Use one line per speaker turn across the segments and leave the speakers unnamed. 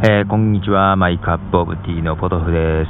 えー、こんにちは、マイクアップオブティーのポトフです。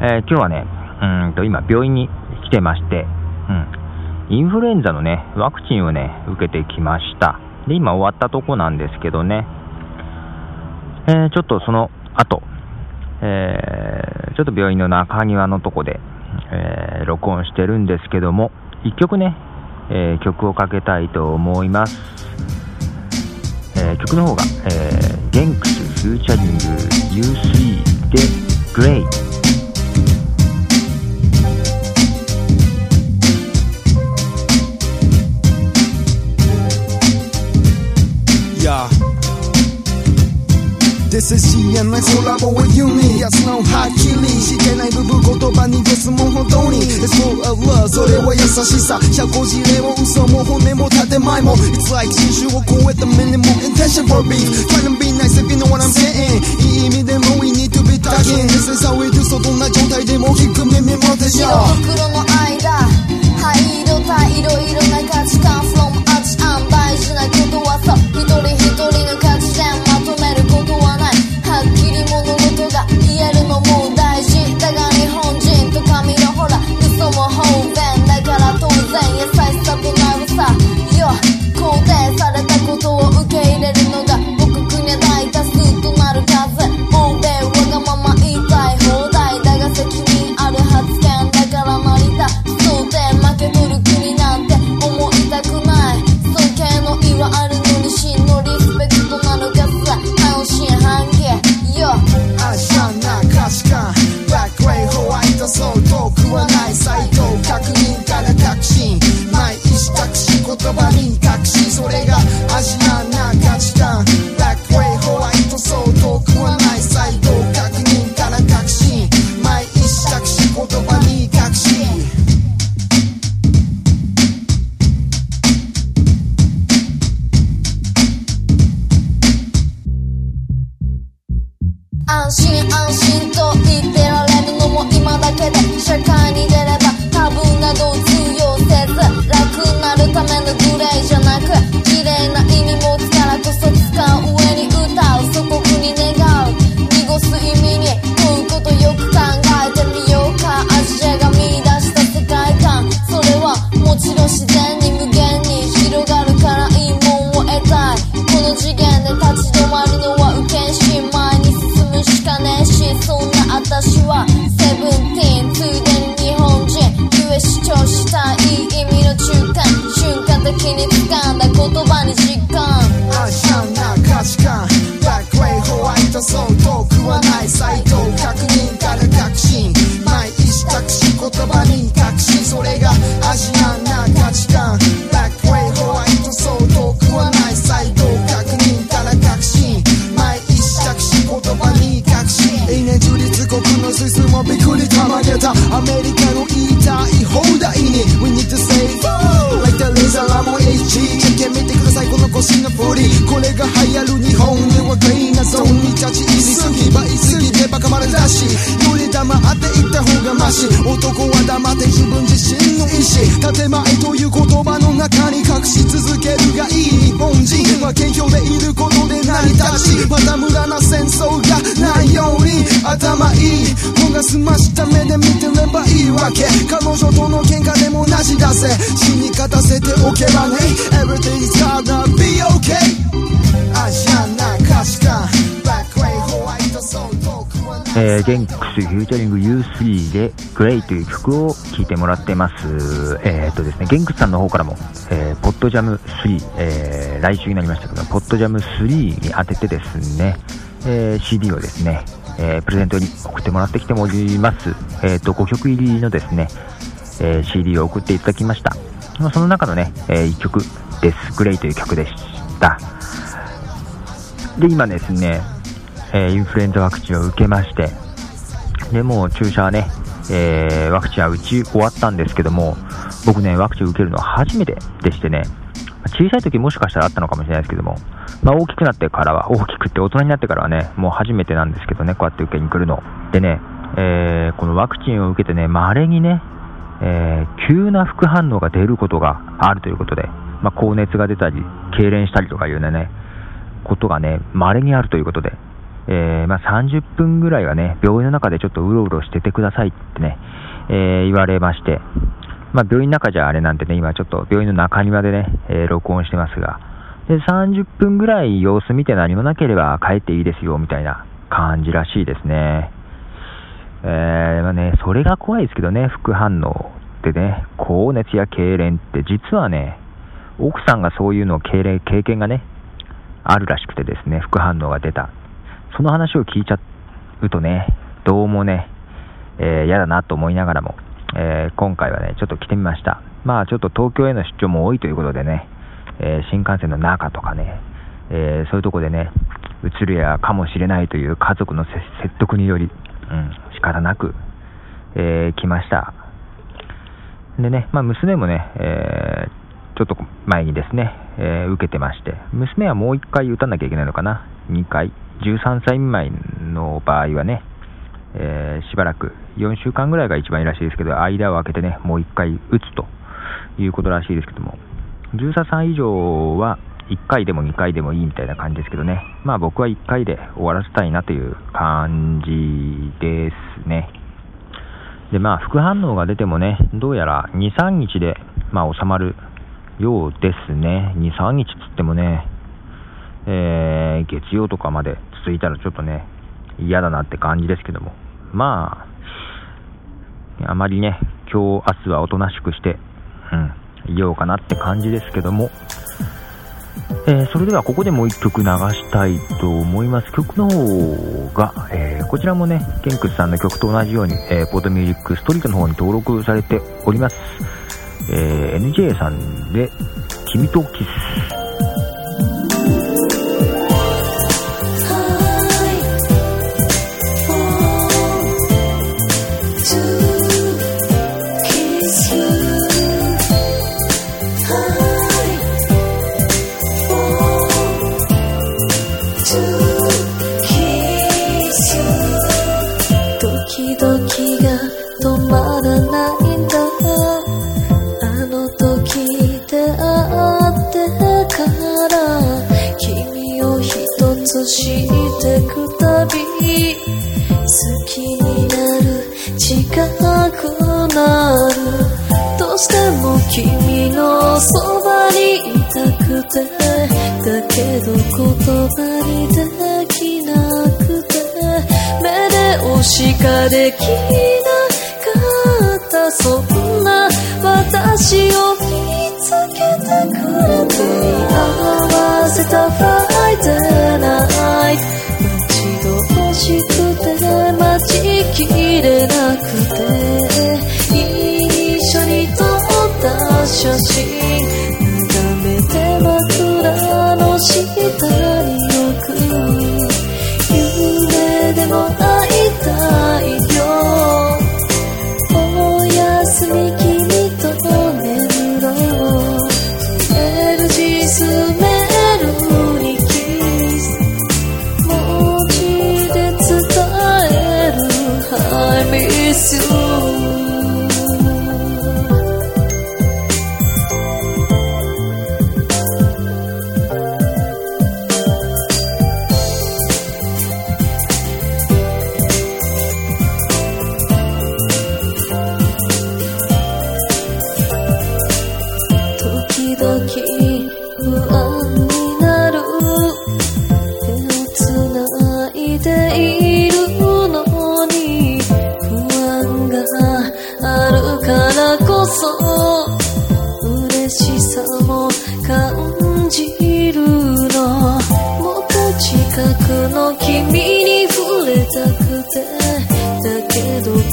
えー、今日はね、うんと、今、病院に来てまして、うん、インフルエンザのね、ワクチンをね、受けてきました。で、今終わったとこなんですけどね、えー、ちょっとその後、えちょっと病院の中庭のとこで、え録音してるんですけども、一曲ね、え曲をかけたいと思います。えー、曲の方が、えー、ゲンクスフューチャリング U3 でグレイ。
This is GNI コラボ with Uni 奴のはっきりしてない部分言葉にですもん本当に It's full of love それはしさ社交辞令も嘘も骨も建前も It's like 人種を超えた minimum intention for beef Trying to be nice if you know what I'm saying いい意味でも we need to be talking This is how we do そどんな状態でも聞く耳もでしょ
白黒の間灰色た色々な価値観
ゾーンに立ち入りすぎばいすぎてバカまれだしより黙っていった方がマシ男は黙って自分自身の意志建前という言葉の中に隠し続けるがいい日本人は謙虚でいることで成り立ちまた無駄な戦争がないように頭いい方が済ました目で見てればいいわけ彼女との喧嘩でもなしだぜ死に勝たせておけばね。Everything's gonna be okay. アジアな価
えー、ゲンクスフィーチャリング U3 でグレイという曲を聴いてもらってます。えー、っとですね、ゲンクスさんの方からも、えー、ポッドジャム3、えー、来週になりましたけど、ポッドジャム3に当ててですね、えー、CD をですね、えー、プレゼントに送ってもらってきております。えー、っと、5曲入りのですね、えー CD を送っていただきました。その中のね、え1曲です。グレイという曲でした。で、今ですね、えインフルエンザワクチンを受けまして、で、もう注射はね、えーワクチンは打ち終わったんですけども、僕ね、ワクチンを受けるのは初めてでしてね、小さい時もしかしたらあったのかもしれないですけども、まあ大きくなってからは、大きくって大人になってからはね、もう初めてなんですけどね、こうやって受けに来るの。でね、えーこのワクチンを受けてね、稀にね、えー急な副反応が出ることがあるということで、まあ高熱が出たり、痙攣したりとかいうね、ことがね、稀にあるということで、えーまあ、30分ぐらいはね、病院の中でちょっとうろうろしててくださいってね、えー言われまして、まあ、病院の中じゃあれなんでね、今ちょっと病院の中庭でね、えー録音してますが、で、30分ぐらい様子見て何もなければ帰っていいですよ、みたいな感じらしいですね。えまあね、それが怖いですけどね、副反応ってね、高熱や痙攣って実はね、奥さんがそういうのを経験経験がね、あるらしくてですね、副反応が出た。その話を聞いちゃうとね、どうもね、えーだなと思いながらも、えー今回はね、ちょっと来てみました。まあちょっと東京への出張も多いということでね、えー新幹線の中とかね、えそういうとこでね、映るやかもしれないという家族の説得により、うん、仕方なく、え来ました。でね、まあ、娘もね、えちょっと前にですね、え受けてまして、娘はもう1回打たなきゃいけないのかな、2回、13歳未満の場合はね、えーしばらく、4週間ぐらいが一番いいらしいですけど、間を空けてね、もう1回打つということらしいですけども、13歳以上は1回でも2回でもいいみたいな感じですけどね、まあ僕は1回で終わらせたいなという感じですね。で、まあ、副反応が出てもね、どうやら2、3日で、まあ、収まるようですね。2、3日つってもね、えー月曜とかまで続いたらちょっとね、嫌だなって感じですけども。まあ、あまりね、今日、明日はおとなしくして、うん、いようかなって感じですけども、えーそれではここでもう一曲流したいと思います。曲の方が、えーこちらもね、ケンクスさんの曲と同じように、えーポートミュージックストリートの方に登録されております。え NJ さんで、君とキス。
び好きになる近くなるどうしても君のそばにいたくてだけど言葉にできなくて目で押しかできなかったそんな私を見つけてくれて合わせた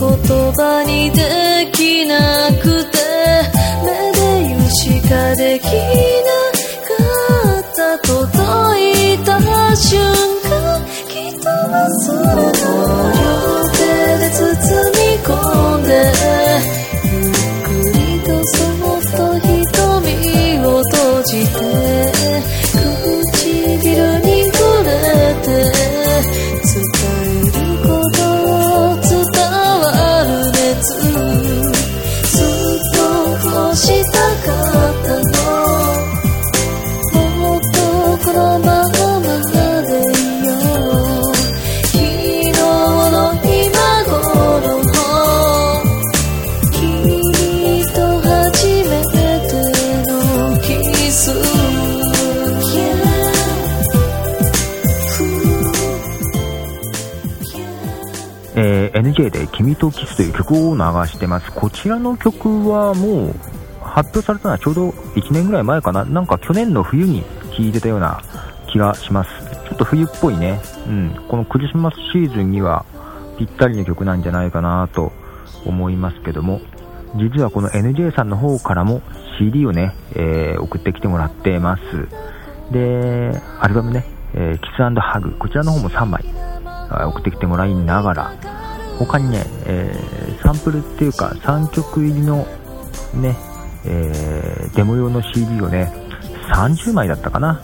言葉にできなくて目で言うしかできなかった届いた瞬間きっと忘れで「
君とキス」という曲を流してます。こちらの曲はもう発表されたのはちょうど1年ぐらい前かな。なんか去年の冬に聴いてたような気がします。ちょっと冬っぽいね、うん、このクリスマスシーズンにはぴったりの曲なんじゃないかなと思いますけども。実はこの NJ さんの方からも CD をね、えー、送ってきてもらってます。でアルバムね、えー、キスハグこちらの方も3枚送ってきてもらいながら他にね、えー、サンプルっていうか3曲入りのね、えー、デモ用の CD をね30枚だったかな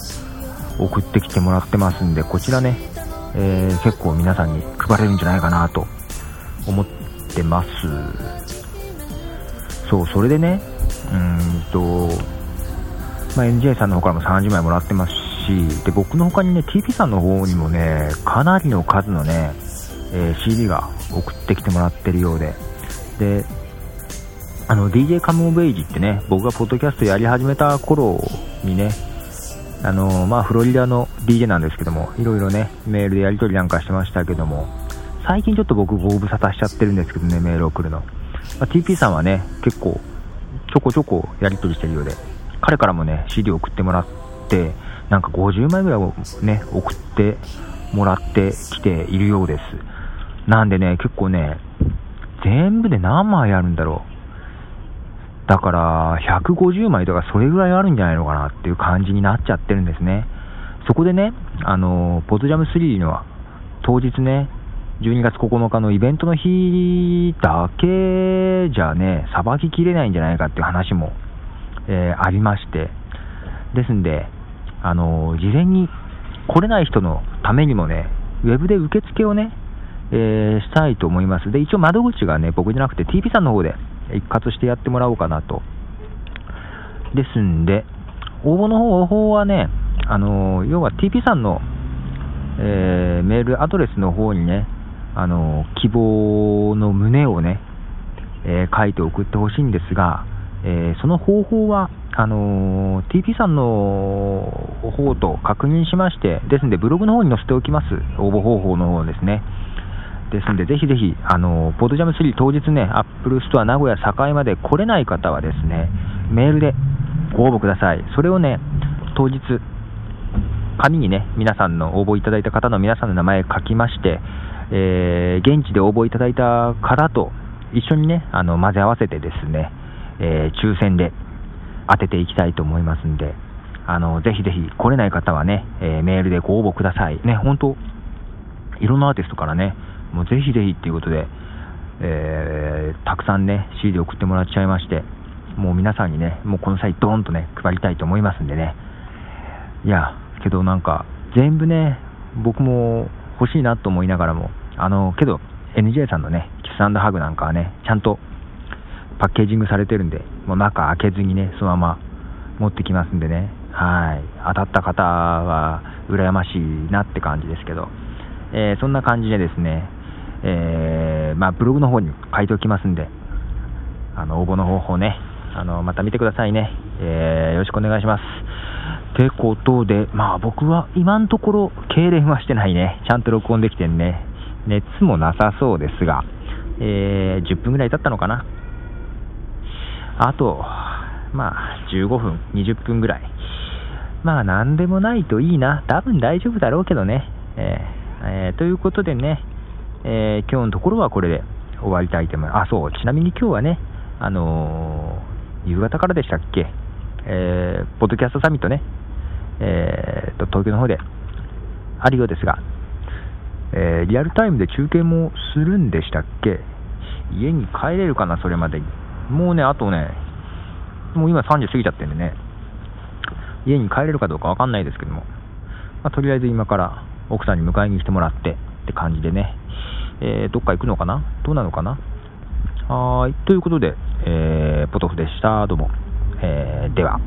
送ってきてもらってますんでこちらね、えー、結構皆さんに配れるんじゃないかなと思ってます。そうそれでねうんと、まあ、NJ さんの方からも30枚もらってますしで僕の他にね TP さんの方にもねかなりの数のね、えー、CD が送ってきてもらってるようでであの DJ カムオブエイジってね僕がポッドキャストやり始めた頃にねあのまあ、フロリダの DJ なんですけども、いろいろね、メールでやり取りなんかしてましたけども、最近ちょっと僕ご無沙汰しちゃってるんですけどね、メール送るの。まあ、TP さんはね、結構、ちょこちょこやり取りしてるようで、彼からもね、CD 送ってもらって、なんか50枚ぐらいをね、送ってもらってきているようです。なんでね、結構ね、全部で何枚あるんだろう。だから、150枚とかそれぐらいあるんじゃないのかなっていう感じになっちゃってるんですね。そこでね、あの、ポズジャム3の当日ね、12月9日のイベントの日だけじゃね、さばききれないんじゃないかっていう話も、えー、ありまして、ですんで、あの、事前に来れない人のためにもね、ウェブで受付をね、えー、したいと思います。で、一応窓口がね、僕じゃなくて TP さんの方で一括してやってもらおうかなと。ですんで、応募の方法はね、あの要は TP さんの、えー、メールアドレスの方にね、あの希望の旨をね、え、書いて送ってほしいんですが、え、その方法は、あの TP さんの方と確認しまして、ですので、ブログの方に載せておきます、応募方法の方ですね。ですんで、ぜひぜひ、あの、ポッドジャム3当日ね、アップルストア名古屋栄まで来れない方はですね、メールでご応募ください。それをね、当日、紙にね、皆さんの応募いただいた方の皆さんの名前を書きまして、えー、現地で応募いただいた方と一緒にね、あの、混ぜ合わせてですね、えー、抽選で当てていきたいと思いますんで、あの、ぜひぜひ来れない方はね、えー、メールでご応募ください。ね、本当いろんなアーティストからね、もうぜひぜひっていうことで、えー、たくさんね、CD 送ってもらっちゃいまして、もう皆さんにね、もうこの際ドーンとね、配りたいと思いますんでね。いや、けどなんか、全部ね、僕も欲しいなと思いながらも、あの、けど、NJ さんのね、キスハグなんかはね、ちゃんとパッケージングされてるんで、もう中開けずにね、そのまま持ってきますんでね、はい、当たった方は羨ましいなって感じですけど、えー、そんな感じでですね、えー、まあ、ブログの方に書いておきますんで、あの、応募の方法ね、あの、また見てくださいね。えー、よろしくお願いします。ってことで、まあ僕は今のところ、痙攣はしてないね。ちゃんと録音できてんね。熱もなさそうですが、えー、10分ぐらい経ったのかな。あと、まあ、15分、20分ぐらい。まあ、なんでもないといいな。多分大丈夫だろうけどね。えー、えー、ということでね、えー、今日のところはこれで終わりたいと思います。あ、そう、ちなみに今日はね、あのー、夕方からでしたっけ、えー、ポッドキャストサミットね、えー、と、東京の方で。あるようですが、えー、リアルタイムで中継もするんでしたっけ？家に帰れるかな、それまでに。もうね、あとね、もう今3時過ぎちゃってんでね、家に帰れるかどうかわかんないですけども、まあ、とりあえず今から奥さんに迎えに来てもらってって感じでね、えー、どっか行くのかな？どうなのかな？はい。ということで、えー、ポトフでした。どうも。えー、では。